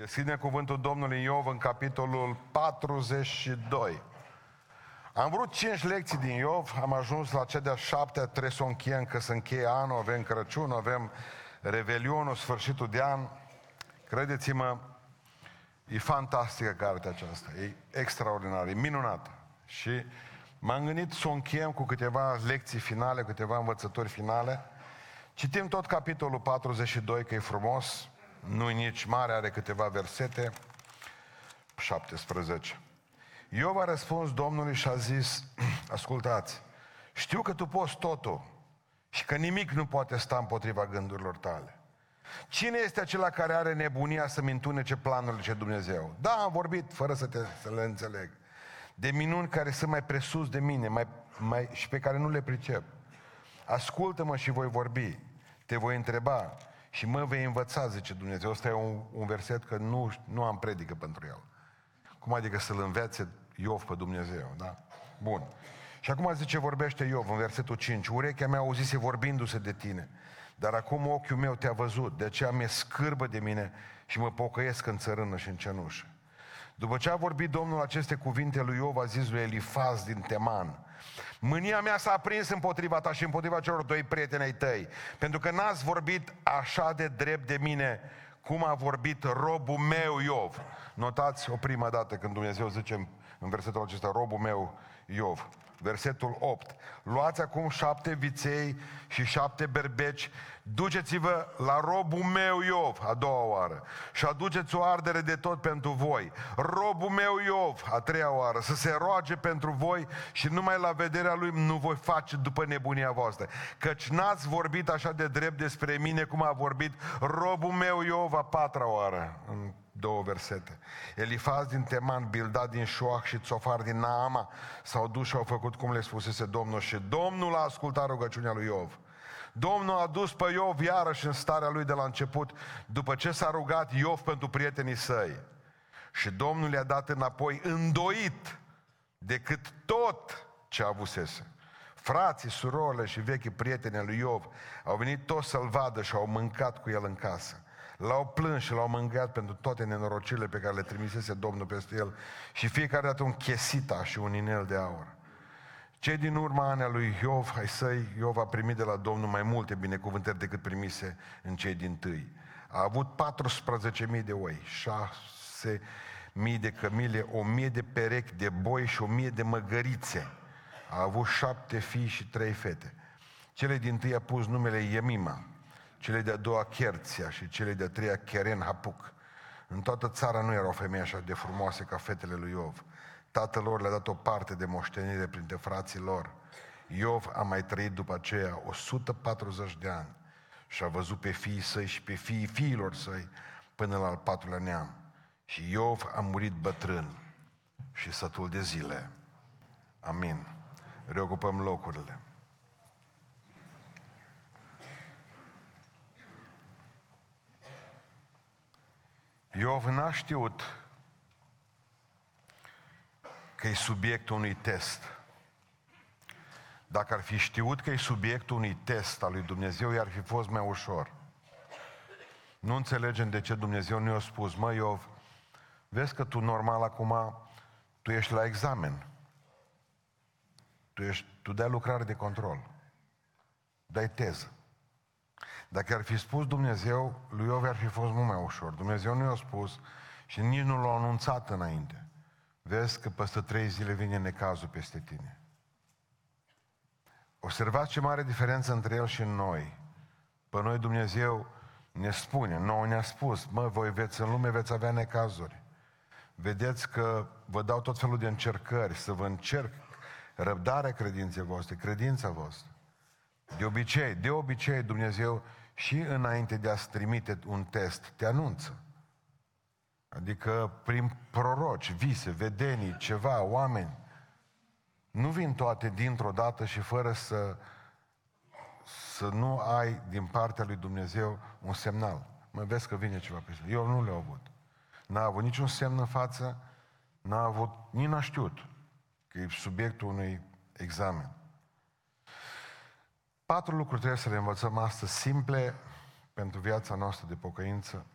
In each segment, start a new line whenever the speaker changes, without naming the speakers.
Deschide cuvântul Domnului Iov în capitolul 42. Am vrut 5 lecții din Iov, am ajuns la cea de-a șaptea, trebuie să o încheiem, că se încheie anul, avem Crăciun, avem Revelionul, sfârșitul de an. Credeți-mă, e fantastică cartea aceasta, e extraordinară, e minunată. Și m-am gândit să o încheiem cu câteva lecții finale, câteva învățători finale. Citim tot capitolul 42, că e frumos, nu nici mare, are câteva versete, 17. Iov a răspuns Domnului și a zis, ascultați, știu că tu poți totul și că nimic nu poate sta împotriva gândurilor tale. Cine este acela care are nebunia să-mi întunece planurile ce Dumnezeu? Da, am vorbit fără să, te, să le înțeleg. De minuni care sunt mai presus de mine mai, mai, și pe care nu le pricep. Ascultă-mă și voi vorbi. Te voi întreba și mă vei învăța, zice Dumnezeu. Ăsta e un, un verset că nu, nu am predică pentru el. Cum adică să-l învețe Iov pe Dumnezeu, da? Bun. Și acum zice, vorbește Iov în versetul 5. Urechea mea auzise vorbindu-se de tine, dar acum ochiul meu te-a văzut, de aceea mi-e scârbă de mine și mă pocăiesc în țărână și în cenușă. După ce a vorbit Domnul aceste cuvinte lui Iov, a zis lui Elifaz din Teman, Mânia mea s-a aprins împotriva ta și împotriva celor doi prieteni ai tăi, pentru că n-ați vorbit așa de drept de mine cum a vorbit robul meu Iov. Notați o primă dată când Dumnezeu zice în versetul acesta, robul meu Iov. Versetul 8. Luați acum șapte viței și șapte berbeci, duceți-vă la robul meu Iov, a doua oară, și aduceți o ardere de tot pentru voi. Robul meu Iov, a treia oară, să se roage pentru voi și numai la vederea lui nu voi face după nebunia voastră. Căci n-ați vorbit așa de drept despre mine cum a vorbit robul meu Iov a patra oară, în două versete. Elifaz din Teman, Bildad din Șoach și Țofar din Naama s-au dus și au făcut cum le spusese Domnul și Domnul a ascultat rugăciunea lui Iov. Domnul a dus pe Iov iarăși în starea lui de la început, după ce s-a rugat Iov pentru prietenii săi. Și Domnul i-a dat înapoi îndoit decât tot ce avusese. Frații, surorile și vechi prieteni al lui Iov au venit toți să-l vadă și au mâncat cu el în casă. L-au plâns și l-au mâncat pentru toate nenorocirile pe care le trimisese Domnul peste el și fiecare dată un chesita și un inel de aur. Cei din urma anii lui Iov, ai săi, Iov a primit de la Domnul mai multe binecuvântări decât primise în cei din tâi. A avut 14.000 de oi, 6.000 de cămile, 1.000 de perechi de boi și 1.000 de măgărițe. A avut șapte fii și trei fete. Cele din tâi a pus numele Iemima, cele de-a doua Cherția și cele de-a treia Cheren Hapuc. În toată țara nu erau femei așa de frumoase ca fetele lui Iov. Tatăl lor le-a dat o parte de moștenire printre frații lor. Iov a mai trăit după aceea 140 de ani și a văzut pe fiii săi și pe fiii fiilor săi până la al patrulea neam. Și Iov a murit bătrân și sătul de zile. Amin. Reocupăm locurile. Iov n-a știut că e subiectul unui test. Dacă ar fi știut că e subiectul unui test al lui Dumnezeu, i-ar fi fost mai ușor. Nu înțelegem de ce Dumnezeu nu i-a spus, mă Iov, vezi că tu normal acum, tu ești la examen. Tu, ești, tu dai lucrare de control. Dai teză. Dacă ar fi spus Dumnezeu, lui Iov ar fi fost mult mai ușor. Dumnezeu nu i-a spus și nici nu l-a anunțat înainte. Vezi că peste trei zile vine necazul peste tine. Observați ce mare diferență între el și noi. Pe noi Dumnezeu ne spune, nouă ne-a spus, mă, voi veți în lume, veți avea necazuri. Vedeți că vă dau tot felul de încercări, să vă încerc răbdarea credinței voastre, credința voastră. De obicei, de obicei Dumnezeu și înainte de a-ți trimite un test, te anunță. Adică prin proroci, vise, vedenii, ceva, oameni. Nu vin toate dintr-o dată și fără să, să nu ai din partea lui Dumnezeu un semnal. Mă vezi că vine ceva pe Eu nu le-au avut. N-a avut niciun semn în față, n-a avut, nici n-a știut că e subiectul unui examen. Patru lucruri trebuie să le învățăm astăzi, simple pentru viața noastră de pocăință,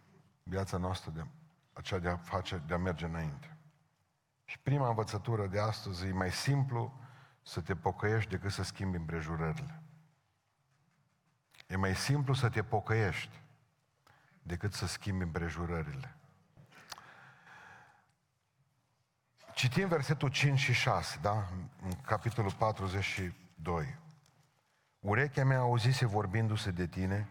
viața noastră de aceea de a, face, de a merge înainte. Și prima învățătură de astăzi e mai simplu să te pocăiești decât să schimbi împrejurările. E mai simplu să te pocăiești decât să schimbi împrejurările. Citim versetul 5 și 6, da? În capitolul 42. Urechea mea auzise vorbindu-se de tine,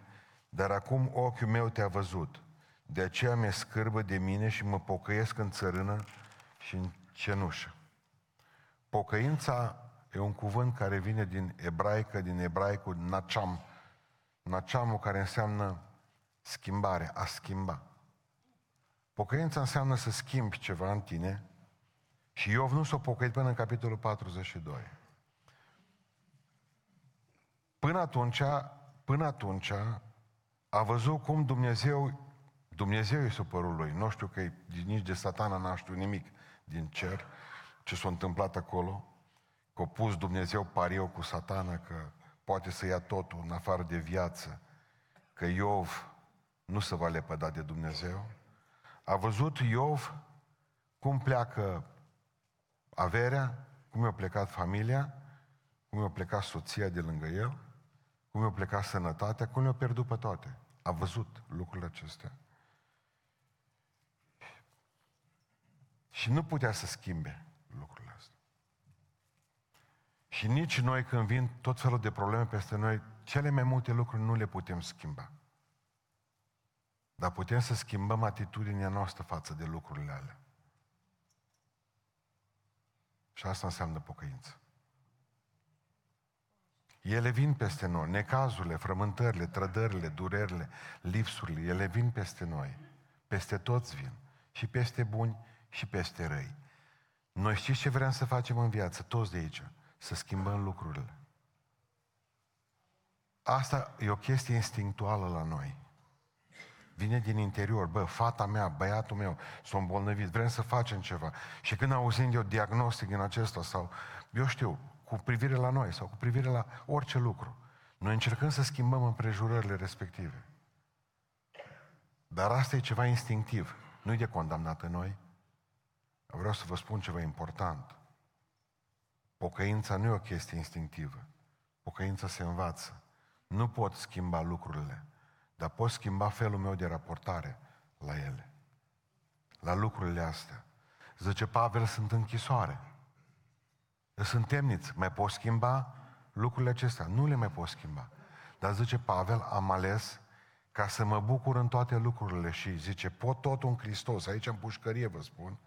dar acum ochiul meu te-a văzut. De aceea mi-e scârbă de mine și mă pocăiesc în țărână și în cenușă. Pocăința e un cuvânt care vine din ebraică, din ebraicul nacham. Nachamul care înseamnă schimbare, a schimba. Pocăința înseamnă să schimbi ceva în tine și Iov nu s-a pocăit până în capitolul 42. Până atunci, până atunci, a văzut cum Dumnezeu, Dumnezeu e supărul lui. Nu știu că e, nici de satana n-a știu nimic din cer, ce s-a întâmplat acolo, că a pus Dumnezeu pariu cu satana, că poate să ia totul în afară de viață, că Iov nu se va lepăda de Dumnezeu. A văzut Iov cum pleacă averea, cum i-a plecat familia, cum i-a plecat soția de lângă el, cum i-a plecat sănătatea, cum le-a pierdut pe toate. A văzut lucrurile acestea. Și nu putea să schimbe lucrurile astea. Și nici noi când vin tot felul de probleme peste noi, cele mai multe lucruri nu le putem schimba. Dar putem să schimbăm atitudinea noastră față de lucrurile alea. Și asta înseamnă pocăință. Ele vin peste noi, necazurile, frământările, trădările, durerile, lipsurile, ele vin peste noi. Peste toți vin. Și peste buni și peste răi. Noi știți ce vrem să facem în viață, toți de aici? Să schimbăm lucrurile. Asta e o chestie instinctuală la noi. Vine din interior, bă, fata mea, băiatul meu, sunt îmbolnăvit, vrem să facem ceva. Și când auzim eu diagnostic din acesta sau, eu știu, cu privire la noi sau cu privire la orice lucru, noi încercăm să schimbăm împrejurările respective. Dar asta e ceva instinctiv, nu e de condamnat în noi. Vreau să vă spun ceva important. Pocăința nu e o chestie instinctivă. Pocăința se învață. Nu pot schimba lucrurile dar pot schimba felul meu de raportare la ele. La lucrurile astea. Zice Pavel, sunt închisoare. Sunt temniți. Mai pot schimba lucrurile acestea? Nu le mai pot schimba. Dar zice Pavel, am ales ca să mă bucur în toate lucrurile și zice, pot tot un Hristos, aici în pușcărie vă spun,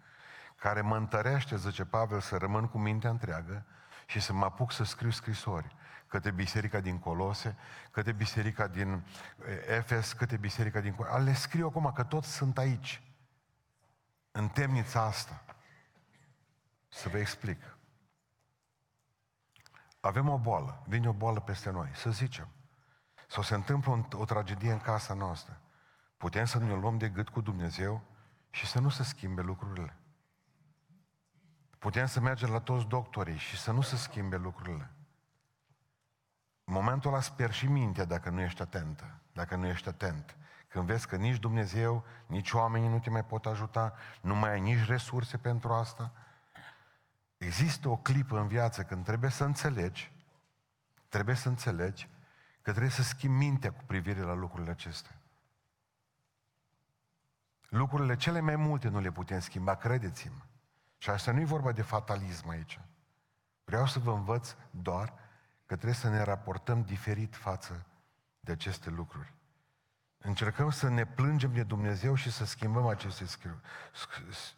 care mă întărește, zice Pavel, să rămân cu mintea întreagă și să mă apuc să scriu scrisori către biserica din Colose, către biserica din eh, Efes, către biserica din... Le scriu acum că toți sunt aici, în temnița asta. Să vă explic. Avem o boală, vine o boală peste noi, să zicem. Sau se întâmplă o tragedie în casa noastră. Putem să ne luăm de gât cu Dumnezeu și să nu se schimbe lucrurile. Putem să mergem la toți doctorii și să nu se schimbe lucrurile. În momentul ăla sper și mintea dacă nu ești atentă, dacă nu ești atent. Când vezi că nici Dumnezeu, nici oamenii nu te mai pot ajuta, nu mai ai nici resurse pentru asta, există o clipă în viață când trebuie să înțelegi, trebuie să înțelegi că trebuie să schimbi mintea cu privire la lucrurile acestea. Lucrurile cele mai multe nu le putem schimba, credeți-mă. Și asta nu e vorba de fatalism aici. Vreau să vă învăț doar că trebuie să ne raportăm diferit față de aceste lucruri. Încercăm să ne plângem de Dumnezeu și să schimbăm aceste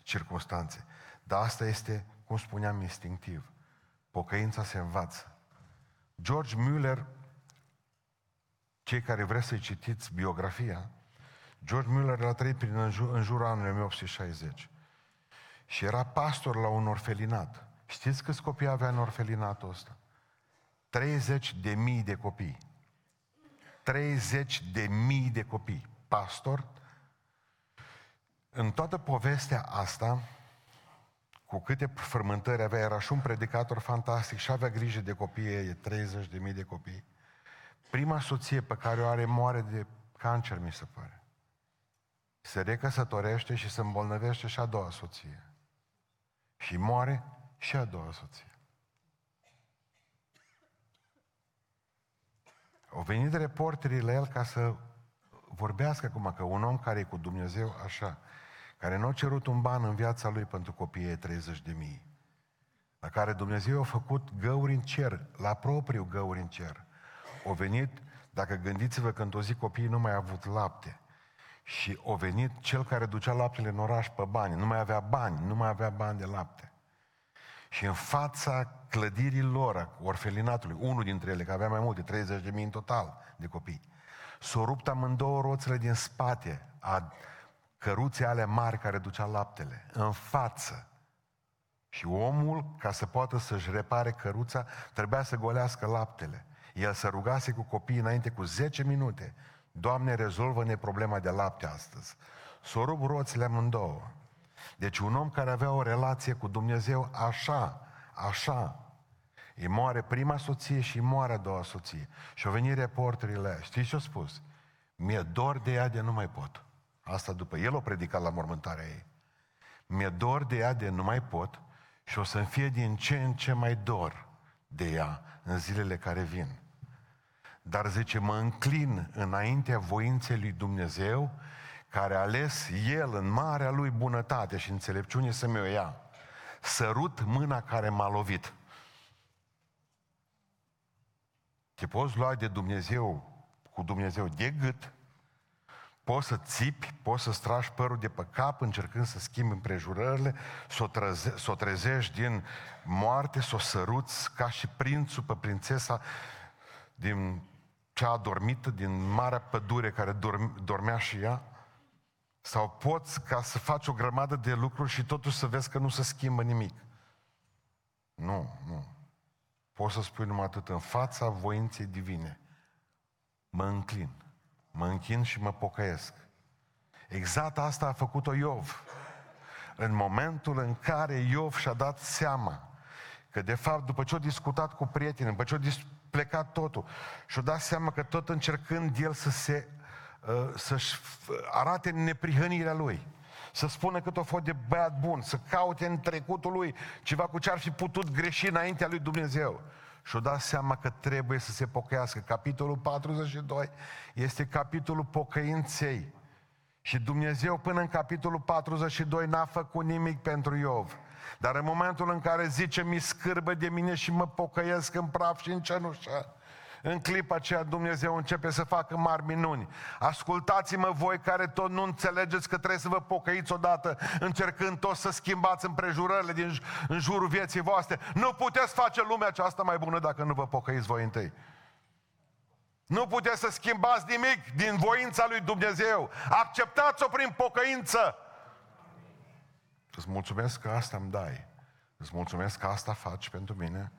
circunstanțe. Dar asta este, cum spuneam, instinctiv. Pocăința se învață. George Müller, cei care vreți să-i citiți biografia, George Müller a trăit prin în, jur, în jurul anului 1860 și era pastor la un orfelinat. Știți câți copii avea în orfelinatul ăsta? 30 de mii de copii. 30 de mii de copii. Pastor, în toată povestea asta, cu câte frământări avea, era și un predicator fantastic și avea grijă de copii, e 30 de mii de copii. Prima soție pe care o are moare de cancer, mi se pare. se recăsătorește și se îmbolnăvește și a doua soție. Și moare și a doua soție. Au venit reporterii la el ca să vorbească acum că un om care e cu Dumnezeu așa, care nu a cerut un ban în viața lui pentru copiii 30 de mii, la care Dumnezeu a făcut găuri în cer, la propriu găuri în cer. Au venit, dacă gândiți-vă că într-o zi copiii nu mai au avut lapte, și a venit cel care ducea laptele în oraș pe bani, nu mai avea bani, nu mai avea bani de lapte. Și în fața clădirii lor, orfelinatului, unul dintre ele, că avea mai multe, 30 de mii în total de copii, s-au rupt amândouă roțile din spate a căruței ale mari care ducea laptele, în față. Și omul, ca să poată să-și repare căruța, trebuia să golească laptele. El se rugase cu copiii înainte cu 10 minute. Doamne, rezolvă-ne problema de lapte astăzi. S-o rup roțile amândouă. Deci un om care avea o relație cu Dumnezeu așa, așa, îi moare prima soție și îi moare a doua soție. Și au venit reporterile Știți ce au spus? Mi-e dor de ea de nu mai pot. Asta după el o predicat la mormântarea ei. Mi-e dor de ea de nu mai pot și o să-mi fie din ce în ce mai dor de ea în zilele care vin. Dar zice, mă înclin înaintea voinței lui Dumnezeu care a ales El în marea Lui bunătate și înțelepciune să mi-o ia. Sărut mâna care m-a lovit. Te poți lua de Dumnezeu, cu Dumnezeu de gât, poți să țipi, poți să stragi părul de pe cap încercând să schimbi împrejurările, să o, treze, să o trezești din moarte, să o săruți ca și prințul pe prințesa din cea adormită, din marea pădure care dormea și ea, sau poți ca să faci o grămadă de lucruri și totuși să vezi că nu se schimbă nimic. Nu, nu. Poți să spui numai atât. În fața voinței divine mă înclin. Mă închin și mă pocăiesc. Exact asta a făcut-o Iov. În momentul în care Iov și-a dat seama că de fapt după ce a discutat cu prietenii, după ce a plecat totul și-a dat seama că tot încercând el să se Uh, să-și arate neprihănirea lui. Să spună cât o fost de băiat bun, să caute în trecutul lui ceva cu ce ar fi putut greși înaintea lui Dumnezeu. Și o dat seama că trebuie să se pocăiască. Capitolul 42 este capitolul pocăinței. Și Dumnezeu până în capitolul 42 n-a făcut nimic pentru Iov. Dar în momentul în care zice, mi scârbă de mine și mă pocăiesc în praf și în cenușă, în clipa aceea Dumnezeu începe să facă mari minuni. Ascultați-mă voi care tot nu înțelegeți că trebuie să vă pocăiți odată, încercând tot să schimbați împrejurările din în jurul vieții voastre. Nu puteți face lumea aceasta mai bună dacă nu vă pocăiți voi întâi. Nu puteți să schimbați nimic din voința lui Dumnezeu. Acceptați-o prin pocăință. Îți mulțumesc că asta îmi dai. Îți mulțumesc că asta faci pentru mine.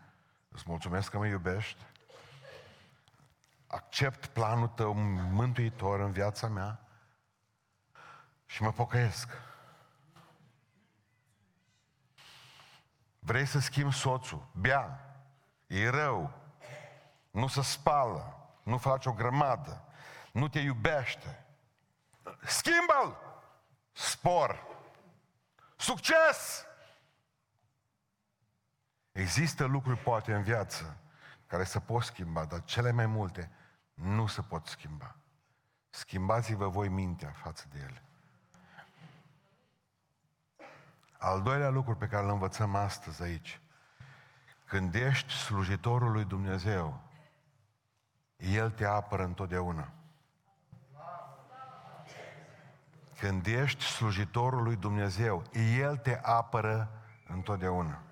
Îți mulțumesc că mă iubești accept planul tău mântuitor în viața mea și mă pocăiesc. Vrei să schimbi soțul, bea, e rău, nu se spală, nu face o grămadă, nu te iubește. Schimbă-l! Spor! Succes! Există lucruri poate în viață care se pot schimba, dar cele mai multe nu se pot schimba. Schimbați-vă voi mintea față de ele. Al doilea lucru pe care îl învățăm astăzi aici. Când ești slujitorul lui Dumnezeu, El te apără întotdeauna. Când ești slujitorul lui Dumnezeu, El te apără întotdeauna.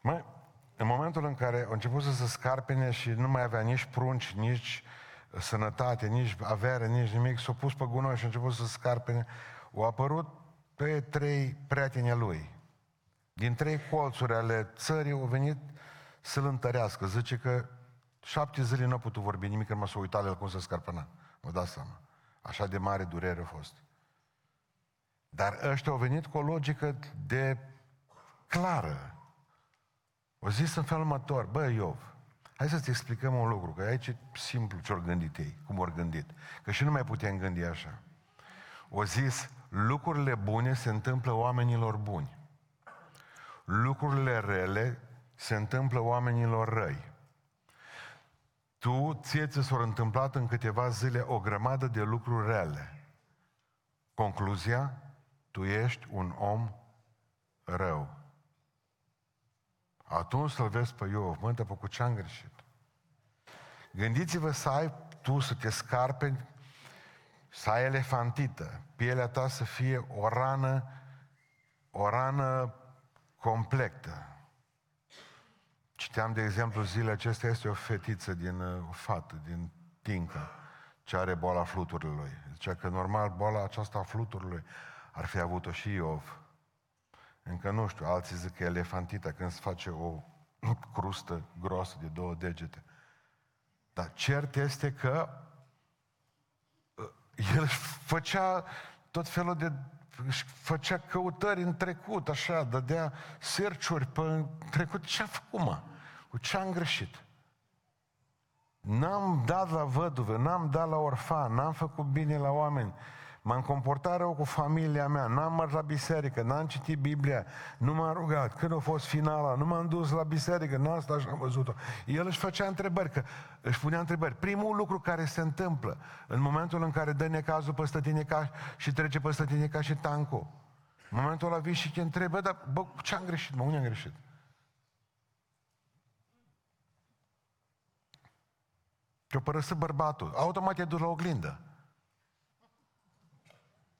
Mai, în momentul în care a început să se scarpene și nu mai avea nici prunci, nici sănătate, nici avere, nici nimic, s-a pus pe gunoi și a început să se scarpene, au apărut pe trei prieteni lui. Din trei colțuri ale țării au venit să-l întărească. Zice că șapte zile nu a putut vorbi nimic, că mă s-a uitat el cum se scarpăna. Vă dați seama. Așa de mare durere a fost. Dar ăștia au venit cu o logică de clară. O zis în felul următor, bă, Iov, hai să-ți explicăm un lucru, că aici e simplu ce-au gândit ei, cum au gândit. Că și nu mai putem gândi așa. O zis, lucrurile bune se întâmplă oamenilor buni. Lucrurile rele se întâmplă oamenilor răi. Tu, ție ți s-au întâmplat în câteva zile o grămadă de lucruri rele. Concluzia? Tu ești un om rău. Atunci să-l vezi pe Iov, mă, te cu ce-am greșit? Gândiți-vă să ai tu să te scarpe, să ai elefantită, pielea ta să fie o rană, o rană completă. Citeam, de exemplu, zilele acestea, este o fetiță din, o fată din Tincă, ce are boala fluturilor. Zicea că normal boala aceasta a fluturilor ar fi avut-o și Iov. Încă nu știu, alții zic că e elefantita când se face o crustă groasă de două degete. Dar cert este că uh, el făcea tot felul de își făcea căutări în trecut, așa, dădea serciuri pe trecut. Ce a făcut, mă? Cu ce am greșit? N-am dat la văduve, n-am dat la orfan, n-am făcut bine la oameni. M-am comportat rău cu familia mea, n-am mers la biserică, n-am citit Biblia, nu m-am rugat. Când a fost finala, nu m-am dus la biserică, n-am stat și am văzut-o. El își făcea întrebări, că își punea întrebări. Primul lucru care se întâmplă în momentul în care dă necazul peste tine ca și trece peste tine ca și tancul. În momentul ăla vii și te întrebă, dar bă, ce am greșit, mă, unde am greșit? Te-o părăsit bărbatul, automat e dus la oglindă.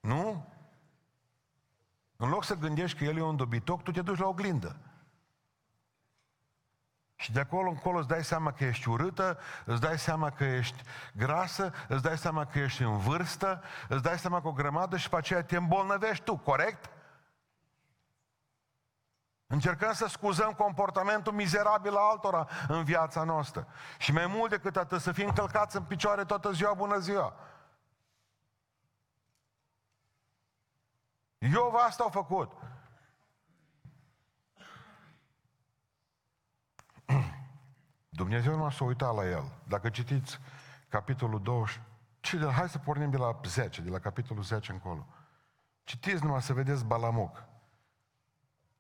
Nu? În loc să gândești că el e un dobitoc, tu te duci la oglindă. Și de acolo încolo îți dai seama că ești urâtă, îți dai seama că ești grasă, îți dai seama că ești în vârstă, îți dai seama că o grămadă și pe aceea te îmbolnăvești tu, corect? Încercăm să scuzăm comportamentul mizerabil al altora în viața noastră. Și mai mult decât atât, să fim călcați în picioare toată ziua, bună ziua. Iov asta a făcut. Dumnezeu nu s-a uitat la el. Dacă citiți capitolul 20, ce de, hai să pornim de la 10, de la capitolul 10 încolo. Citiți numai să vedeți Balamuc.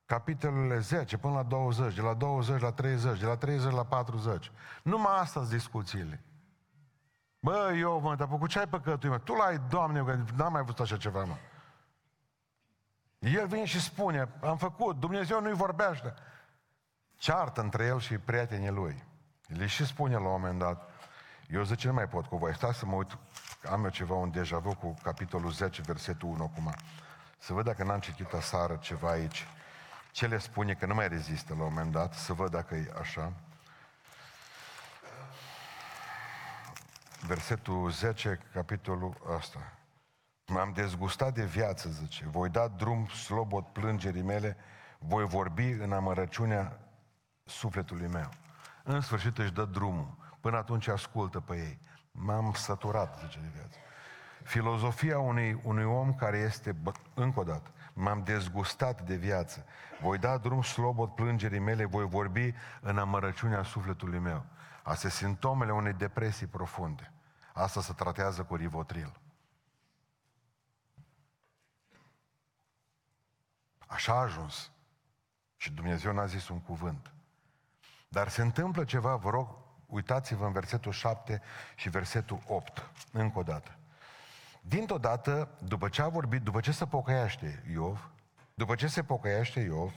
Capitolele 10 până la 20, de la 20 la 30, de la 30 la 40. Numai asta sunt discuțiile. Bă, eu, mă, dar cu ce ai păcătuit, mă? Tu l-ai, Doamne, că n-am mai văzut așa ceva, mă. El vine și spune, am făcut, Dumnezeu nu-i vorbește. Ceartă între el și prietenii lui. El și spune la un moment dat, eu zice, nu mai pot cu voi, stai să mă uit, am eu ceva, un deja vu cu capitolul 10, versetul 1 acum. Să văd dacă n-am citit asară ceva aici. Ce le spune că nu mai rezistă la un moment dat, să văd dacă e așa. Versetul 10, capitolul ăsta. M-am dezgustat de viață, zice. Voi da drum slobot plângerii mele, voi vorbi în amărăciunea sufletului meu. În sfârșit își dă drumul. Până atunci ascultă pe ei. M-am săturat, zice, de viață. Filozofia unui, unui om care este, bă, încă o dată, m-am dezgustat de viață. Voi da drum slobot plângerii mele, voi vorbi în amărăciunea sufletului meu. Astea sunt simptomele unei depresii profunde. Asta se tratează cu rivotril. Așa a ajuns. Și Dumnezeu n-a zis un cuvânt. Dar se întâmplă ceva, vă rog, uitați-vă în versetul 7 și versetul 8, încă o dată. Dintr-o dată, după ce a vorbit, după ce se pocăiește Iov, după ce se pocăiește Iov,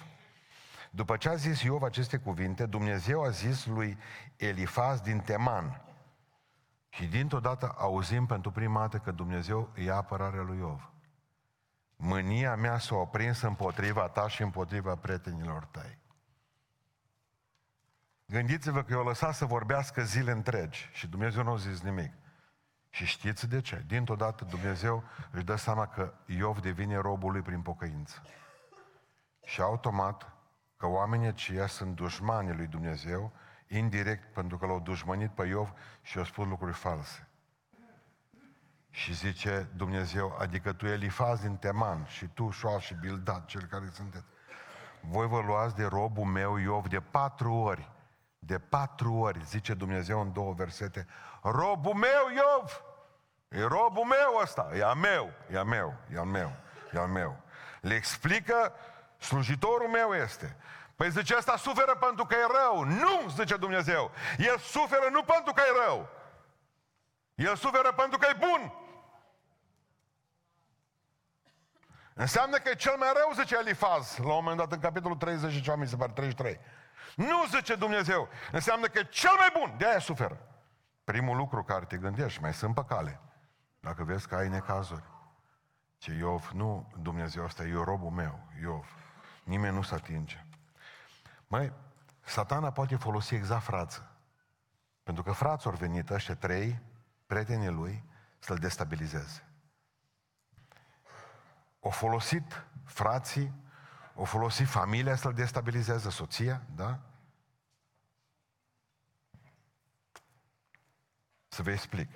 după ce a zis Iov aceste cuvinte, Dumnezeu a zis lui Elifaz din Teman. Și dintr-o dată auzim pentru prima dată că Dumnezeu ia apărarea lui Iov mânia mea s-a oprins împotriva ta și împotriva prietenilor tăi. Gândiți-vă că eu lăsat să vorbească zile întregi și Dumnezeu nu a zis nimic. Și știți de ce? Dintr-o dată Dumnezeu își dă seama că Iov devine robul lui prin pocăință. Și automat că oamenii aceia sunt dușmanii lui Dumnezeu, indirect pentru că l-au dușmănit pe Iov și au spus lucruri false. Și zice Dumnezeu, adică tu Elifaz din Teman și tu Șoal și Bildad, cel care sunteți, voi vă luați de robul meu Iov de patru ori, de patru ori, zice Dumnezeu în două versete, robul meu Iov, E robul meu ăsta, e a meu, e a meu, e al meu, e al meu. Le explică, slujitorul meu este. Păi zice, ăsta suferă pentru că e rău. Nu, zice Dumnezeu. El suferă nu pentru că e rău. El suferă pentru că e bun. Înseamnă că e cel mai rău, zice Elifaz, la un moment dat în capitolul 30 și ceva, mi se pare, 33. Nu zice Dumnezeu, înseamnă că e cel mai bun, de aia suferă. Primul lucru care te gândești, mai sunt pe cale. Dacă vezi că ai necazuri. Ce Iov, nu Dumnezeu ăsta, e robul meu, Iov. Nimeni nu se atinge. Mai, satana poate folosi exact frață. Pentru că frații au venit ăștia trei, prietenii lui, să-l destabilizeze. O folosit frații, o folosit familia să-l destabilizeze, soția, da? Să vă explic.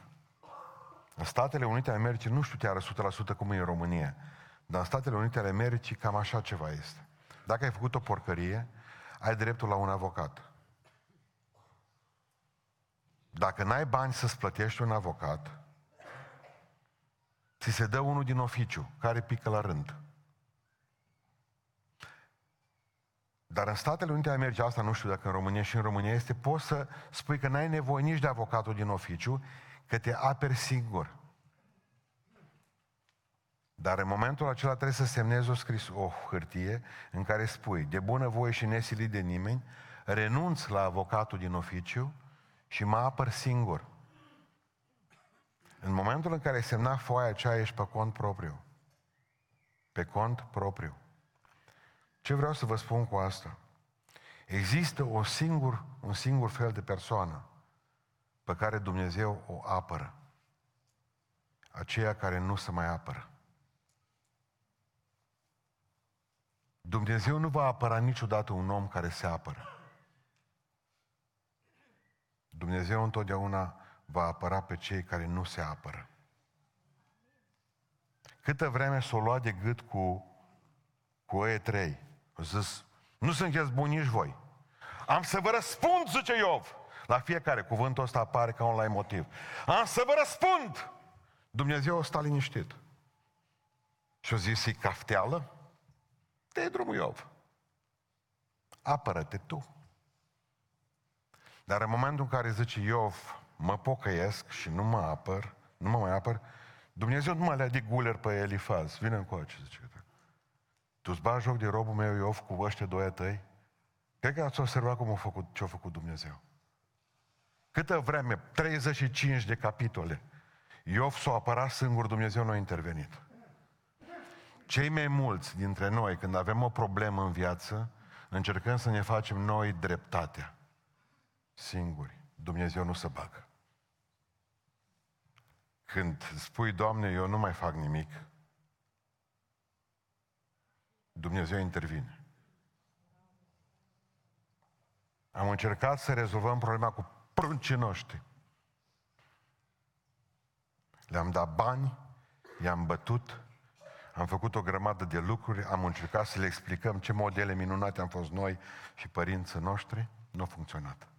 În Statele Unite ale Americii, nu știu chiar 100% cum e în România, dar în Statele Unite ale Americii cam așa ceva este. Dacă ai făcut o porcărie, ai dreptul la un avocat. Dacă n-ai bani să-ți plătești un avocat, ți se dă unul din oficiu, care pică la rând. Dar în Statele Unite ale Americii, asta nu știu dacă în România și în România este, poți să spui că n-ai nevoie nici de avocatul din oficiu, că te aperi singur. Dar în momentul acela trebuie să semnezi o scris, o hârtie în care spui, de bună voie și nesilit de nimeni, renunț la avocatul din oficiu și mă apăr singur. În momentul în care ai semnat foaia aceea, ești pe cont propriu. Pe cont propriu. Ce vreau să vă spun cu asta? Există o singur, un singur fel de persoană pe care Dumnezeu o apără. Aceea care nu se mai apără. Dumnezeu nu va apăra niciodată un om care se apără. Dumnezeu întotdeauna va apăra pe cei care nu se apără. Câtă vreme s-o lua de gât cu, cu ei trei, au zis, nu sunteți buni nici voi. Am să vă răspund, zice Iov. La fiecare cuvântul ăsta apare ca un la motiv. Am să vă răspund! Dumnezeu a stat liniștit. Și-a zis, e cafteală? te drumul Iov. Apără-te tu. Dar în momentul în care zice Iov, mă pocăiesc și nu mă apăr, nu mă mai apăr, Dumnezeu nu mă lea de guler pe Elifaz. Vine încoace, zice. Tu îți bagi joc de robul meu Iov cu ăștia doi tăi? Cred că ați observat cum a făcut, ce a făcut Dumnezeu. Câtă vreme, 35 de capitole, Iov s-a apărat singur, Dumnezeu nu a intervenit. Cei mai mulți dintre noi, când avem o problemă în viață, încercăm să ne facem noi dreptatea. Singuri. Dumnezeu nu se bagă. Când spui, Doamne, eu nu mai fac nimic, Dumnezeu intervine. Am încercat să rezolvăm problema cu pruncii noștri. Le-am dat bani, i-am bătut, am făcut o grămadă de lucruri, am încercat să le explicăm ce modele minunate am fost noi și părinții noștri, nu a funcționat.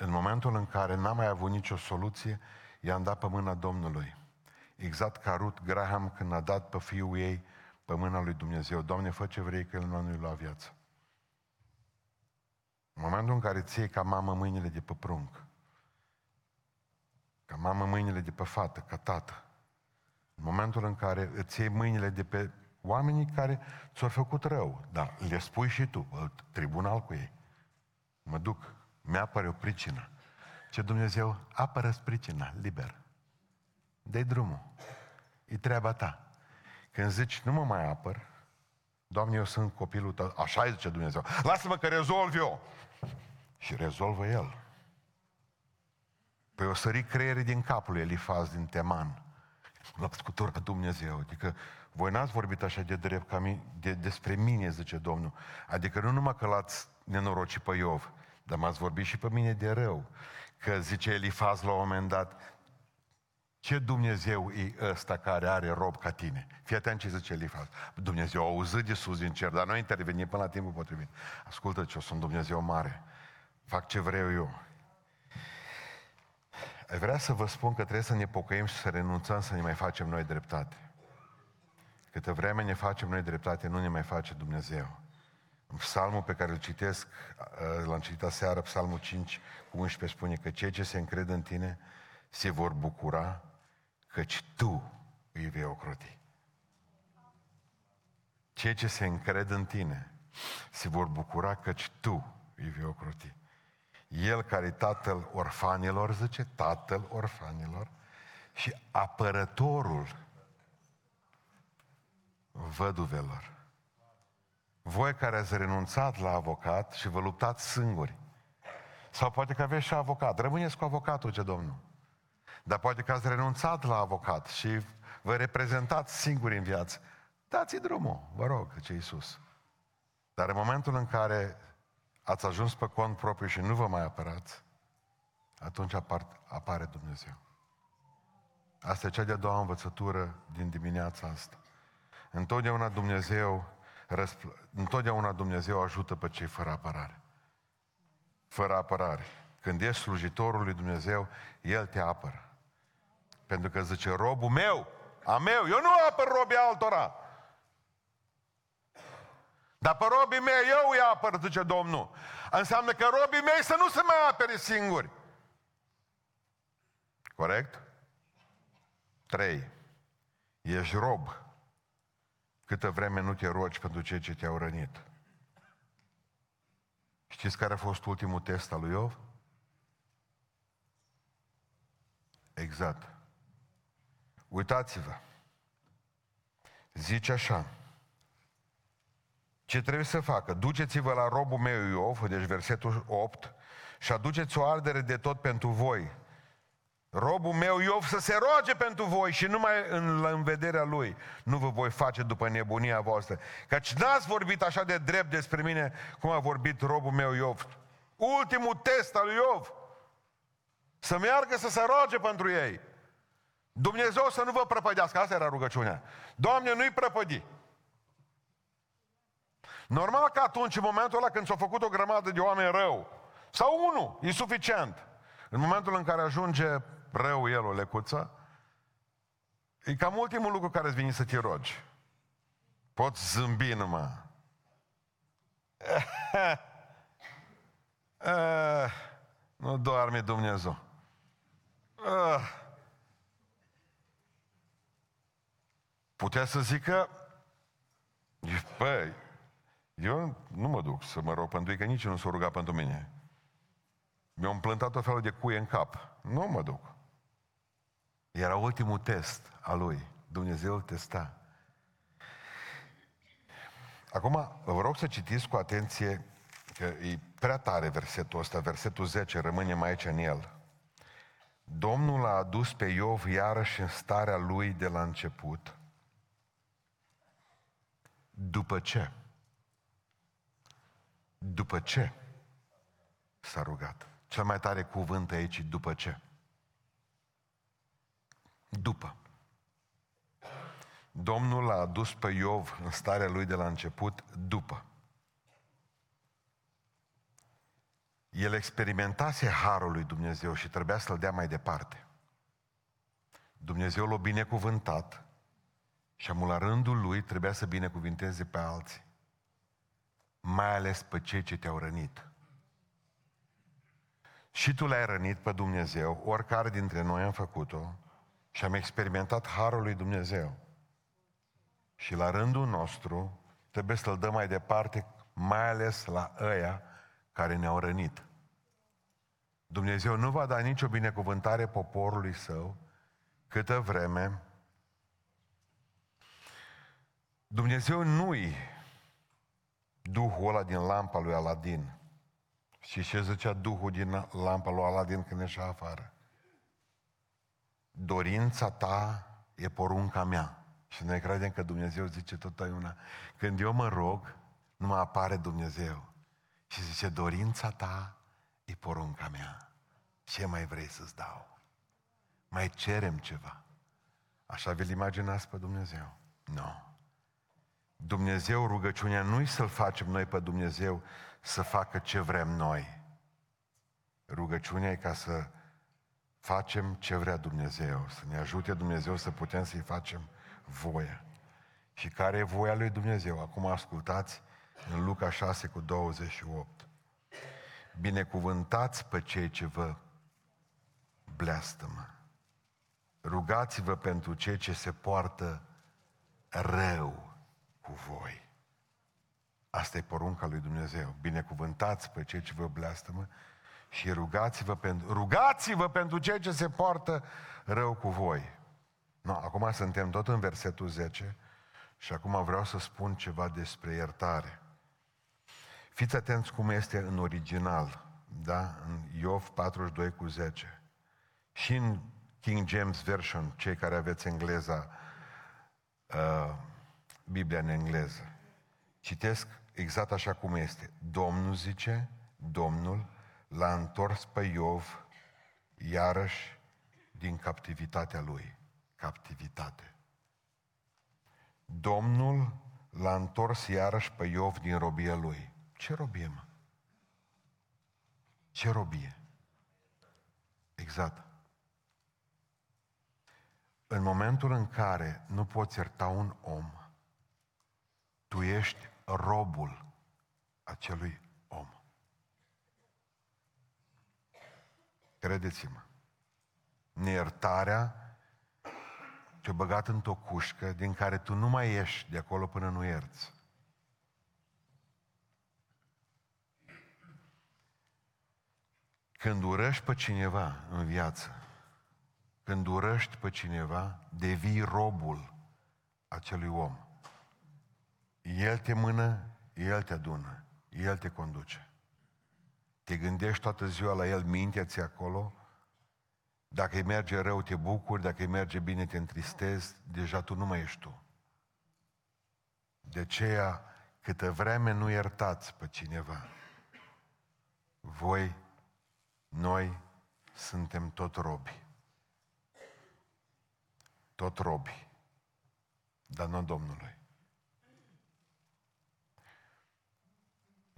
În momentul în care n-am mai avut nicio soluție, i-am dat pe mâna Domnului. Exact ca Ruth Graham când a dat pe fiul ei pe mâna lui Dumnezeu. Doamne, fă ce vrei că el nu la viață. În momentul în care ții ca mamă mâinile de pe prunc, ca mamă mâinile de pe fată, ca tată, în momentul în care îți iei mâinile de pe oamenii care ți-au făcut rău, dar le spui și tu, tribunal cu ei. Mă duc, mi-apare o pricină. Ce Dumnezeu, apără pricina, liber. dă drumul. E treaba ta. Când zici, nu mă mai apăr, Doamne, eu sunt copilul tău, așa zice Dumnezeu, lasă-mă că rezolv eu. Și rezolvă El. Păi o sări creierii din capul lui Elifaz din Teman l-a scuturat Dumnezeu. Adică voi n-ați vorbit așa de drept ca mine, de, despre mine, zice Domnul. Adică nu numai că l-ați nenorocit pe Iov, dar m-ați vorbit și pe mine de rău. Că zice Elifaz la un moment dat, ce Dumnezeu e ăsta care are rob ca tine? Fii atent ce zice Elifaz. Dumnezeu a auzit de sus din cer, dar nu a intervenit până la timpul potrivit. Ascultă ce, eu sunt Dumnezeu mare. Fac ce vreau eu. Ai vrea să vă spun că trebuie să ne pocăim și să renunțăm să ne mai facem noi dreptate. Câte vreme ne facem noi dreptate, nu ne mai face Dumnezeu. În psalmul pe care îl citesc, uh, l-am citit aseară, psalmul 5 cu 11 spune că cei ce se încred în tine se vor bucura căci tu îi vei ocroti. Cei ce se încred în tine se vor bucura căci tu îi vei ocroti. El care e tatăl orfanilor, zice, tatăl orfanilor și apărătorul văduvelor. Voi care ați renunțat la avocat și vă luptați singuri, sau poate că aveți și avocat, rămâneți cu avocatul, ce Domnul. Dar poate că ați renunțat la avocat și vă reprezentați singuri în viață. Dați-i drumul, vă rog, zice Iisus. Dar în momentul în care ați ajuns pe cont propriu și nu vă mai apărați, atunci apar, apare Dumnezeu. Asta e cea de-a doua învățătură din dimineața asta. Întotdeauna Dumnezeu, răspl- întotdeauna Dumnezeu ajută pe cei fără apărare. Fără apărare. Când ești slujitorul lui Dumnezeu, El te apără. Pentru că zice, robul meu, a meu, eu nu apăr robii altora. Dar pe robii mei eu îi apăr, zice Domnul. Înseamnă că robii mei să nu se mai apere singuri. Corect? Trei. Ești rob câtă vreme nu te rogi pentru cei ce te-au rănit. Știți care a fost ultimul test al lui Iov? Exact. Uitați-vă. Zice așa. Ce trebuie să facă? Duceți-vă la robul meu Iov, deci versetul 8, și aduceți o ardere de tot pentru voi. Robul meu Iov să se roage pentru voi și numai în, în vederea lui nu vă voi face după nebunia voastră. Căci n-ați vorbit așa de drept despre mine cum a vorbit robul meu Iov. Ultimul test al lui Iov. Să meargă să se roage pentru ei. Dumnezeu să nu vă prăpădească. Asta era rugăciunea. Doamne, nu-i prăpădi. Normal că atunci, în momentul ăla când s-a făcut o grămadă de oameni rău, sau unul, e suficient. În momentul în care ajunge rău el o lecuță, e cam ultimul lucru care îți vine să te rogi. Poți zâmbi numai. Eh, nu doarme Dumnezeu. Eh. Putea să zică, păi, eu nu mă duc să mă rog pentru ei, că nici nu s-o rugat pentru mine. Mi-au împlântat o felul de cuie în cap. Nu mă duc. Era ultimul test al lui. Dumnezeu îl testa. Acum, vă rog să citiți cu atenție, că e prea tare versetul ăsta, versetul 10, rămânem aici în el. Domnul a adus pe Iov iarăși în starea lui de la început. După ce? După ce s-a rugat? Cel mai tare cuvânt aici, după ce? După. Domnul l-a adus pe Iov în starea lui de la început, după. El experimentase harul lui Dumnezeu și trebuia să-l dea mai departe. Dumnezeu l-a binecuvântat și amul la rândul lui trebuia să binecuvinteze pe alții. Mai ales pe cei ce te-au rănit. Și tu l-ai rănit pe Dumnezeu, oricare dintre noi am făcut-o și am experimentat harul lui Dumnezeu. Și la rândul nostru trebuie să-l dăm mai departe, mai ales la ăia care ne-au rănit. Dumnezeu nu va da nicio binecuvântare poporului său câtă vreme Dumnezeu nu-i Duhul ăla din lampa lui Aladin. Și ce zicea Duhul din lampa lui Aladin când ieșea afară? Dorința ta e porunca mea. Și noi credem că Dumnezeu zice tot una. Când eu mă rog, nu mă apare Dumnezeu. Și zice, dorința ta e porunca mea. Ce mai vrei să-ți dau? Mai cerem ceva. Așa vi-l imaginați pe Dumnezeu? Nu. No. Dumnezeu, rugăciunea nu-i să-L facem noi pe Dumnezeu să facă ce vrem noi. Rugăciunea e ca să facem ce vrea Dumnezeu, să ne ajute Dumnezeu să putem să-i facem voia. Și care e voia lui Dumnezeu? Acum ascultați în Luca 6 cu 28. Binecuvântați pe cei ce vă bleastămă. Rugați-vă pentru cei ce se poartă rău cu voi. Asta e porunca lui Dumnezeu. Binecuvântați pe cei ce vă bleastămă și rugați-vă pentru, rugați-vă pentru cei ce se poartă rău cu voi. No, acum suntem tot în versetul 10 și acum vreau să spun ceva despre iertare. Fiți atenți cum este în original, da? În Iov 42 cu 10. Și în King James Version, cei care aveți engleza, uh, Biblia în engleză. Citesc exact așa cum este. Domnul zice, Domnul l-a întors pe Iov iarăși din captivitatea lui. Captivitate. Domnul l-a întors iarăși pe Iov din robia lui. Ce robie, mă? Ce robie? Exact. În momentul în care nu poți ierta un om, tu ești robul acelui om. Credeți-mă, neiertarea te-a băgat într-o cușcă din care tu nu mai ieși de acolo până nu ierți. Când urăști pe cineva în viață, când urăști pe cineva, devii robul acelui om. El te mână, El te adună, El te conduce. Te gândești toată ziua la El, mintea ți acolo, dacă îi merge rău, te bucuri, dacă îi merge bine, te întristezi, deja tu nu mai ești tu. De aceea, câtă vreme nu iertați pe cineva, voi, noi, suntem tot robi. Tot robi. Dar nu Domnului.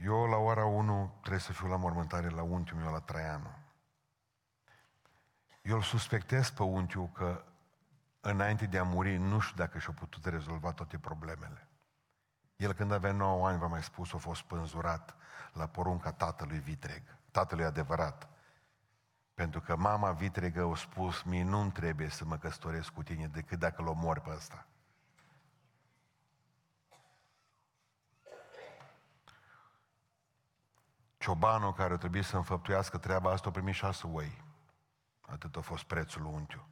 Eu la ora 1 trebuie să fiu la mormântare la unchiul meu, la Traianu. Eu îl suspectez pe unchiul că înainte de a muri, nu știu dacă și-a putut rezolva toate problemele. El când avea 9 ani, v-am mai spus, a fost pânzurat la porunca tatălui Vitreg, tatălui adevărat. Pentru că mama Vitregă a spus, mie nu trebuie să mă căsătoresc cu tine decât dacă l mor pe ăsta. Ciobanul care trebuie să înfăptuiască treaba asta a primit șase oi. Atât a fost prețul lui unchiu.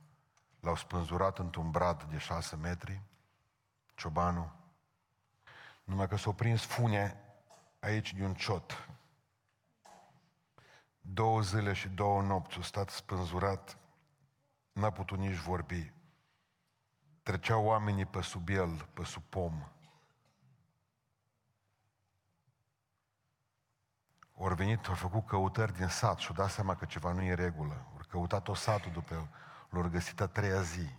L-au spânzurat într-un brad de șase metri, ciobanul, numai că s-a prins fune aici de un ciot. Două zile și două nopți a stat spânzurat, n-a putut nici vorbi. Treceau oamenii pe sub el, pe sub pom. Ori venit, au făcut căutări din sat și au dat seama că ceva nu e în regulă. Au căutat o satul după el, l-au găsit a treia zi.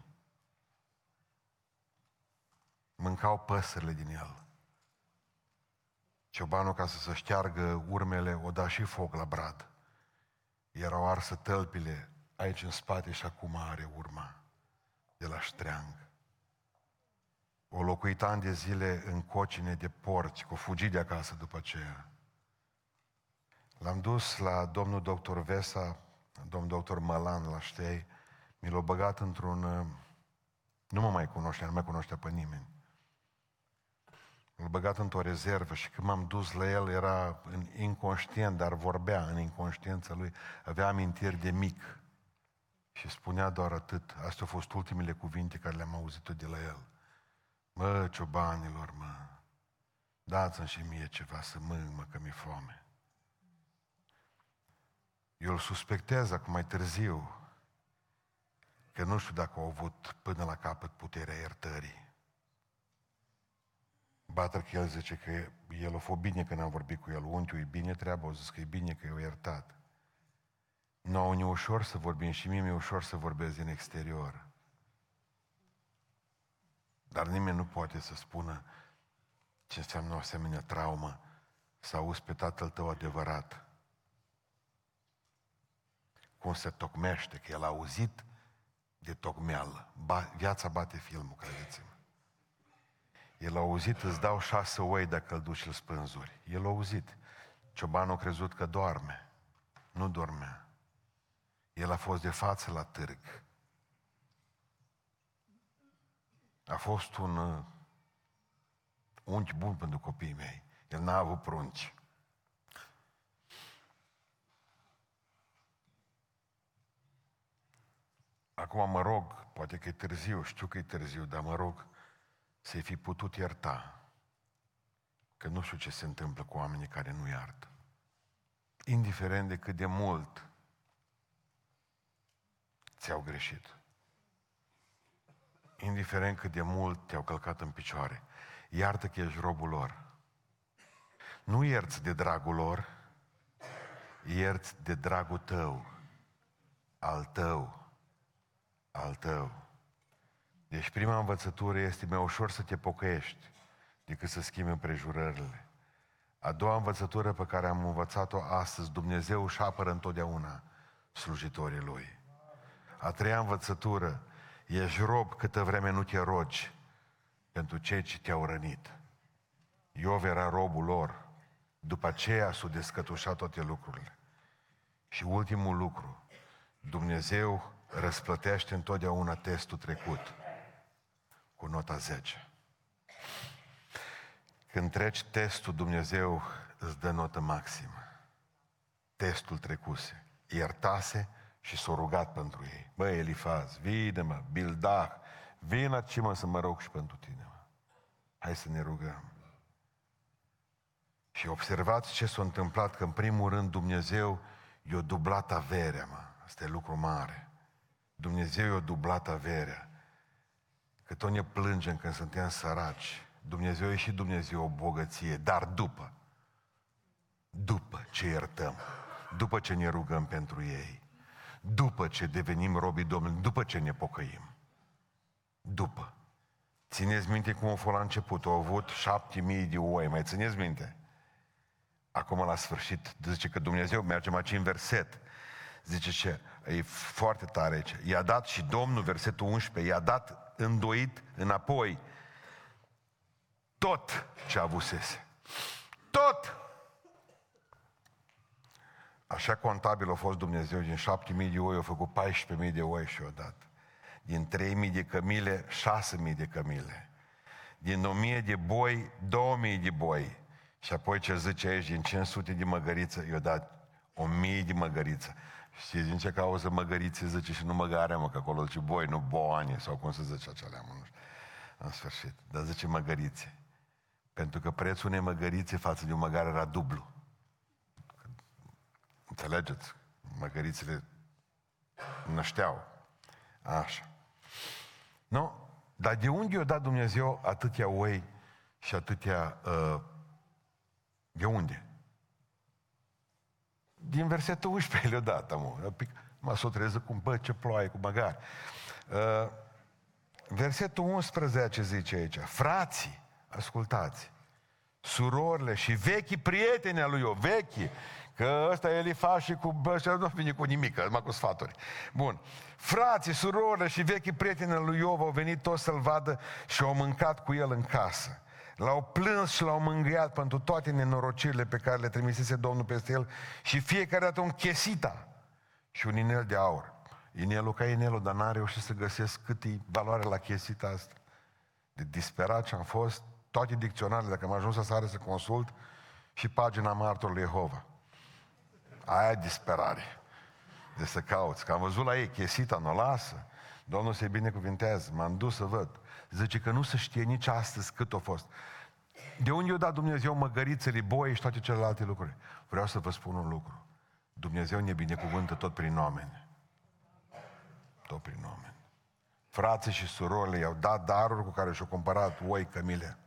Mâncau păsările din el. Ciobanul, ca să se șteargă urmele, o da și foc la brad. Erau arsă tălpile aici în spate și acum are urma de la ștreang. O locuit ani de zile în cocine de porci, cu fugit de acasă după aceea. L-am dus la domnul doctor Vesa, domnul doctor Malan la Ștei, mi l-a băgat într-un... Uh, nu mă mai cunoște, nu mai cunoște pe nimeni. L-a băgat într-o rezervă și când m-am dus la el era în inconștient, dar vorbea în inconștiența lui, avea amintiri de mic și spunea doar atât. Astea au fost ultimele cuvinte care le-am auzit de la el. Mă, ciobanilor, mă, dați-mi și mie ceva să mânc, mă, că mi-e foame. Eu îl suspectez acum mai târziu că nu știu dacă au avut până la capăt puterea iertării. Bater că el zice că el a fost bine când am vorbit cu el. Unchiul e bine treaba, au zis că e bine că e iertat. Nu e ușor să vorbim și mie mi-e ușor să vorbesc din exterior. Dar nimeni nu poate să spună ce înseamnă o asemenea traumă să auzi pe tatăl tău adevărat cum se tocmește, că el a auzit de tocmeală. Ba, viața bate filmul, credeți-mă. El a auzit, îți dau șase oi dacă îl duci îl spânzuri. El a auzit. Ciobanul a crezut că doarme. Nu dormea. El a fost de față la târg. A fost un uh, unchi bun pentru copiii mei. El n-a avut prunci. Acum mă rog, poate că e târziu, știu că e târziu, dar mă rog să-i fi putut ierta. Că nu știu ce se întâmplă cu oamenii care nu iartă. Indiferent de cât de mult ți-au greșit. Indiferent cât de mult te-au călcat în picioare. Iartă că ești robul lor. Nu ierți de dragul lor, ierți de dragul tău, al tău, al tău. Deci prima învățătură este mai ușor să te pocăiești decât să schimbi împrejurările. A doua învățătură pe care am învățat-o astăzi, Dumnezeu își apără întotdeauna slujitorii Lui. A treia învățătură, ești rob câtă vreme nu te rogi pentru cei ce te-au rănit. Iov era robul lor. După aceea s-au descătușat toate lucrurile. Și ultimul lucru, Dumnezeu răsplătește întotdeauna testul trecut cu nota 10. Când treci testul, Dumnezeu îți dă notă maximă. Testul trecuse. Iertase și s-a rugat pentru ei. Băi, Elifaz, vine mă, Bildah, vină ce mă să mă rog și pentru tine. Mă. Hai să ne rugăm. Și observați ce s-a întâmplat, că în primul rând Dumnezeu i-a dublat averea, mă. Asta e lucru mare. Dumnezeu i-a dublat averea. Că tot ne plângem când suntem săraci. Dumnezeu e și Dumnezeu o bogăție, dar după. După ce iertăm. După ce ne rugăm pentru ei. După ce devenim robii Domnului. După ce ne pocăim. După. Țineți minte cum a fost la început. Au avut șapte mii de oi. Mai țineți minte? Acum la sfârșit zice că Dumnezeu, mergem aici în verset, zice ce, e foarte tare aici, i-a dat și Domnul, versetul 11, i-a dat îndoit înapoi tot ce avusese. Tot! Așa contabil a fost Dumnezeu, din 7.000 de oi a făcut 14.000 de oi și o dat. Din 3.000 de cămile, 6.000 de cămile. Din 1.000 de boi, 2.000 de boi. Și apoi ce zice aici, din 500 de măgăriță, i-a dat 1.000 de măgăriță. Știți din ce cauză măgărițe zice și nu măgarea, mă, că acolo zice boi, nu boane, sau cum se zice acelea, mă, nu știu. În sfârșit. Dar zice măgărițe. Pentru că prețul unei măgărițe față de o măgare era dublu. Înțelegeți? Măgărițele nășteau. Așa. Nu? Dar de unde i-a dat Dumnezeu atâtea oi și atâtea... Uh, de unde? Din versetul 11 le-a dat, mă. Mă s-o treză cu bă, ce ploaie, cu măgari. Uh, versetul 11 zice aici, frații, ascultați, surorile și vechi prieteni al lui eu, vechi, că ăsta e Elifaș și cu bă, nu vine cu nimic, numai cu sfaturi. Bun. Frații, surorile și vechi prieteni al lui Iov au venit toți să-l vadă și au mâncat cu el în casă. L-au plâns și l-au mângâiat pentru toate nenorocirile pe care le trimisese Domnul peste el și fiecare dată un chesita și un inel de aur. Inelul ca inelul, dar n-am reușit să găsesc cât e valoare la chesita asta. De disperat ce am fost, toate dicționarele, dacă am ajuns să sară să consult, și pagina martorului Jehova. Aia e disperare. De să cauți. Că am văzut la ei, chesita nu o lasă. Domnul se binecuvintează. M-am dus să văd. Zice că nu se știe nici astăzi cât a fost. De unde i-a dat Dumnezeu măgărițele, boi și toate celelalte lucruri? Vreau să vă spun un lucru. Dumnezeu ne binecuvântă tot prin oameni. Tot prin oameni. Frații și surorile i-au dat daruri cu care și-au cumpărat oi, cămile.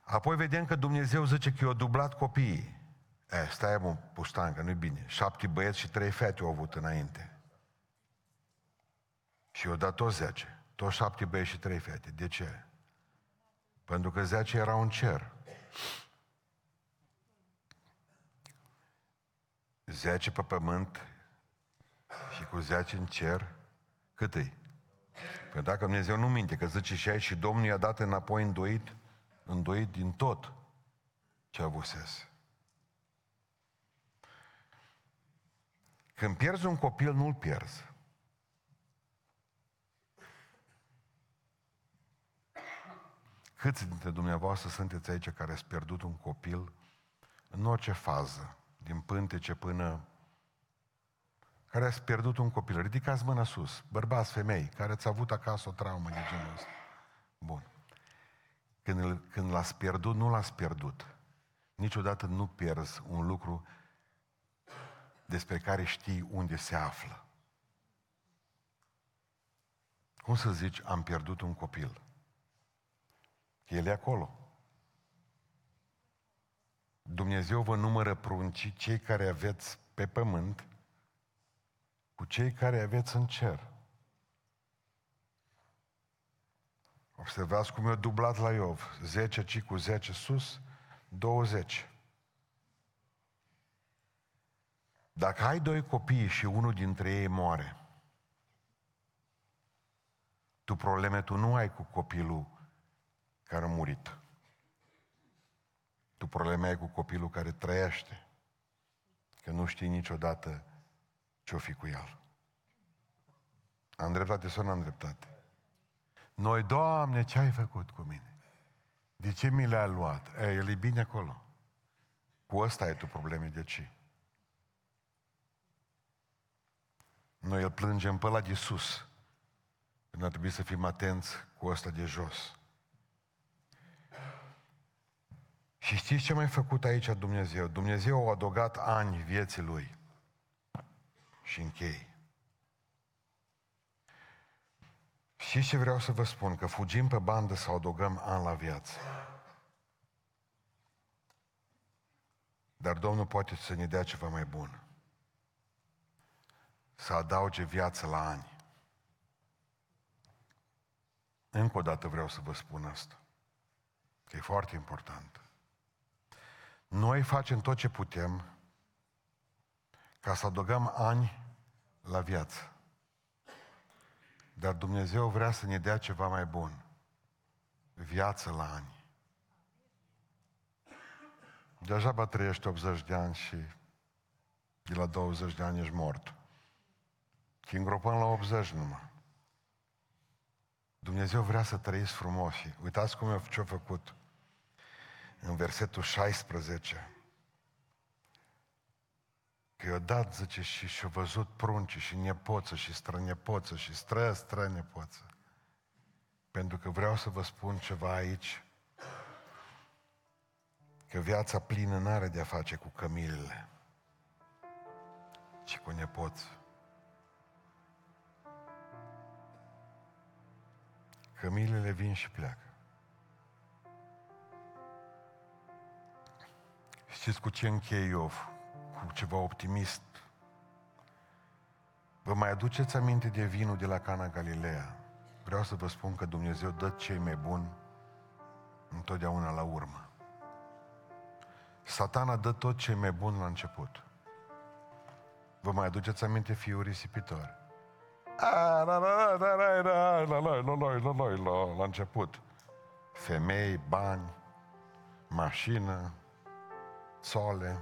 Apoi vedem că Dumnezeu zice că i-a dublat copiii. E, stai mă, pustan, că nu-i bine. Șapte băieți și trei fete au avut înainte. Și i-au dat toți zece. Toți șapte băieți și trei fete. De ce? Pentru că zece era un cer. Zece pe pământ Și cu 10 în cer, cât e? Că dacă Dumnezeu nu minte, că zice și aici și Domnul i-a dat înapoi îndoit, îndoit din tot ce avusese. Când pierzi un copil, nu-l pierzi. Câți dintre dumneavoastră sunteți aici care ați pierdut un copil în orice fază, din pântece până care ați pierdut un copil. Ridicați mâna sus, bărbați, femei, care ați avut acasă o traumă de genul ăsta. Bun. Când, îl, când l-ați pierdut, nu l-ați pierdut. Niciodată nu pierzi un lucru despre care știi unde se află. Cum să zici, am pierdut un copil? El e acolo. Dumnezeu vă numără pruncii, cei care aveți pe pământ, cu cei care aveți în cer. Observați cum e dublat la Iov. 10 ci cu 10 sus, 20. Dacă ai doi copii și unul dintre ei moare, tu probleme tu nu ai cu copilul care a murit. Tu probleme ai cu copilul care trăiește, că nu știi niciodată ce-o fi cu el. Am dreptate sau nu am dreptate? Noi, Doamne, ce ai făcut cu mine? De ce mi le-a luat? E, el e bine acolo. Cu ăsta ai tu probleme, de ce? Noi îl plângem pe la de sus. Când ar trebui să fim atenți cu ăsta de jos. Și știți ce mai făcut aici Dumnezeu? Dumnezeu a adăugat ani vieții lui. Și închei. Și ce vreau să vă spun? Că fugim pe bandă să adăugăm ani la viață. Dar Domnul poate să ne dea ceva mai bun. Să adauge viață la ani. Încă o dată vreau să vă spun asta. Că e foarte important. Noi facem tot ce putem ca să adăugăm ani la viață. Dar Dumnezeu vrea să ne dea ceva mai bun. Viață la ani. Deja trăiești 80 de ani și de la 20 de ani ești mort. Și îngropăm la 80 numai. Dumnezeu vrea să trăiți frumos. Uitați cum ce-a făcut în versetul 16. Că i-a dat, zice, și și-a văzut prunci și nepoță și strănepoță și stră, strănepoță. Pentru că vreau să vă spun ceva aici, că viața plină nu are de-a face cu cămilele, ci cu nepoță. Cămilele vin și pleacă. Știți cu ce încheie Iov? Cu ceva optimist. Vă mai aduceți aminte de vinul de la Cana Galileea? Vreau să vă spun că Dumnezeu dă cei mai buni întotdeauna la urmă. Satana dă tot ce mai bun la început. Vă mai aduceți aminte fiul risipitor? La început. Femei, bani, mașină, sole.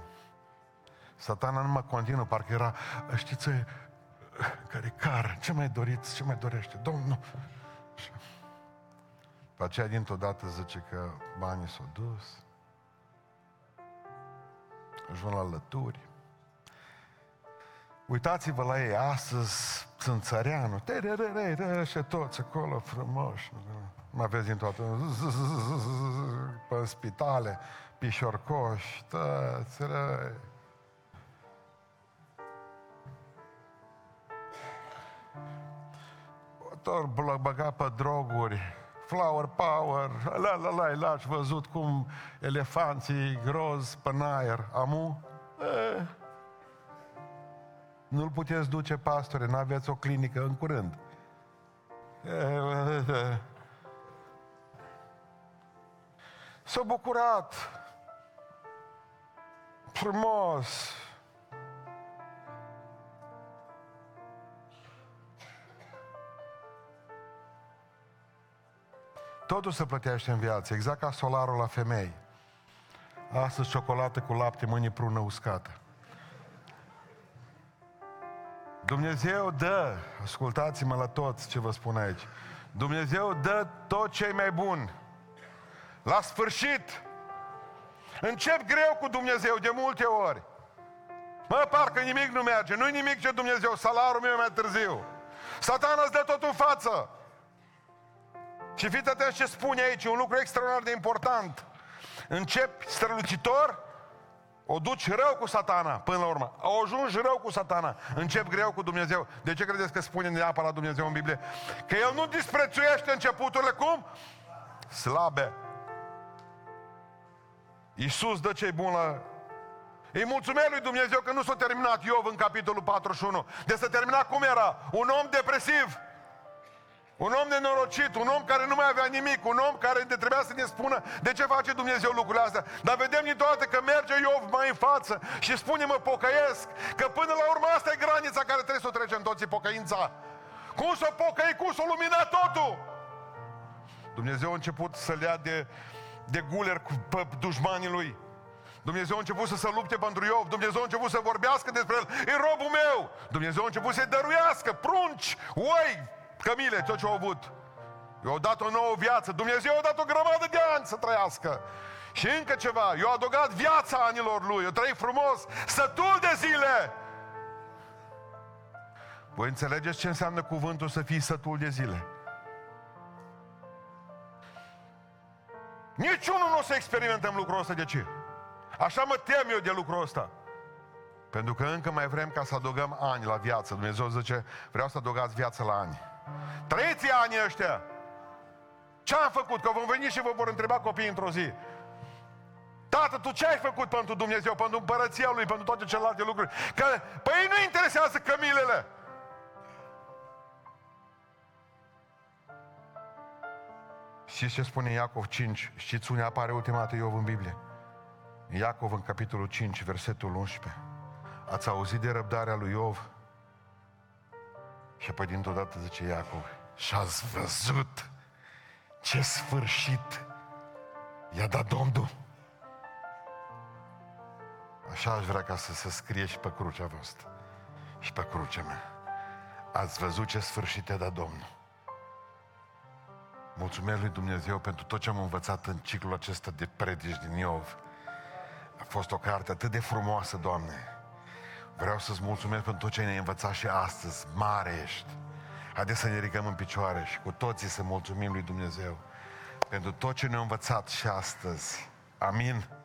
Satana nu mă continuă, parcă era, știți, care car, ce mai doriți, ce mai dorește? Domnul, pe aceea dintr-o dată zice că banii s-au dus, ajung la lături. Uitați-vă la ei astăzi, sunt țăreanul, și toți acolo frumoși. Mă vezi din toată, pe spitale, pișorcoși, tăți, răi. Tot băga pe droguri, flower power, la la la, la, ați văzut cum elefanții groz pe aer, amu? E. Nu-l puteți duce, pastore, n-aveți o clinică în curând. E, e, e. S-a bucurat frumos. Totul se plătește în viață, exact ca solarul la femei. Astăzi ciocolată cu lapte, mâine prună uscată. Dumnezeu dă, ascultați-mă la toți ce vă spun aici, Dumnezeu dă tot ce e mai bun. La sfârșit, încep greu cu Dumnezeu de multe ori. Mă, parcă nimic nu merge, nu-i nimic ce Dumnezeu, salarul meu e mai târziu. Satana îți dă tot în față. Și fiți atenți ce spune aici, un lucru extraordinar de important. Începi strălucitor, o duci rău cu satana până la urmă. Au ajuns rău cu satana. Încep greu cu Dumnezeu. De ce credeți că spune neapărat Dumnezeu în Biblie? Că El nu disprețuiește începuturile cum? Slabe. Iisus dă ce bun la... Îi mulțumesc lui Dumnezeu că nu s-a terminat Iov în capitolul 41. De să termina cum era? Un om depresiv. Un om nenorocit, un om care nu mai avea nimic, un om care de trebuia să ne spună de ce face Dumnezeu lucrurile astea. Dar vedem din toate că merge Iov mai în față și spune mă pocăiesc, că până la urmă asta e granița care trebuie să o trecem toții, pocăința. Cum să pocăi, cum să o lumina totul? Dumnezeu a început să le ia de, de guler cu pe dușmanii lui. Dumnezeu a început să se lupte pentru Iov, Dumnezeu a început să vorbească despre el, e robul meu. Dumnezeu a început să-i dăruiască prunci, oi, cămile, tot ce au avut. Eu dat o nouă viață. Dumnezeu a dat o grămadă de ani să trăiască. Și încă ceva, eu adăugat viața anilor lui, eu trăi frumos, sătul de zile. Voi înțelegeți ce înseamnă cuvântul să fii sătul de zile? Niciunul nu o să experimentăm lucrul ăsta. De ce? Așa mă tem eu de lucrul ăsta. Pentru că încă mai vrem ca să adăugăm ani la viață. Dumnezeu zice, vreau să adăugați viață la ani. Trăiți anii ăștia! Ce am făcut? Că vom veni și vă vor întreba copiii într-o zi. Tată, tu ce ai făcut pentru Dumnezeu, pentru împărăția Lui, pentru toate celelalte lucruri? Că, păi nu interesează cămilele. Știți ce spune Iacov 5? Știți unde apare ultima dată Iov în Biblie? Iacov în capitolul 5, versetul 11. Ați auzit de răbdarea lui Iov? Și apoi dintr-o dată zice Iacov, și ați văzut ce sfârșit i-a dat Domnul. Așa aș vrea ca să se scrie și pe crucea voastră și pe crucea mea. Ați văzut ce sfârșit i-a dat Domnul. Mulțumesc lui Dumnezeu pentru tot ce am învățat în ciclul acesta de predici din Iov. A fost o carte atât de frumoasă, Doamne. Vreau să-ți mulțumesc pentru tot ce ne-ai învățat și astăzi. Mare ești. Haideți să ne ridicăm în picioare și cu toții să mulțumim lui Dumnezeu pentru tot ce ne-a învățat și astăzi. Amin.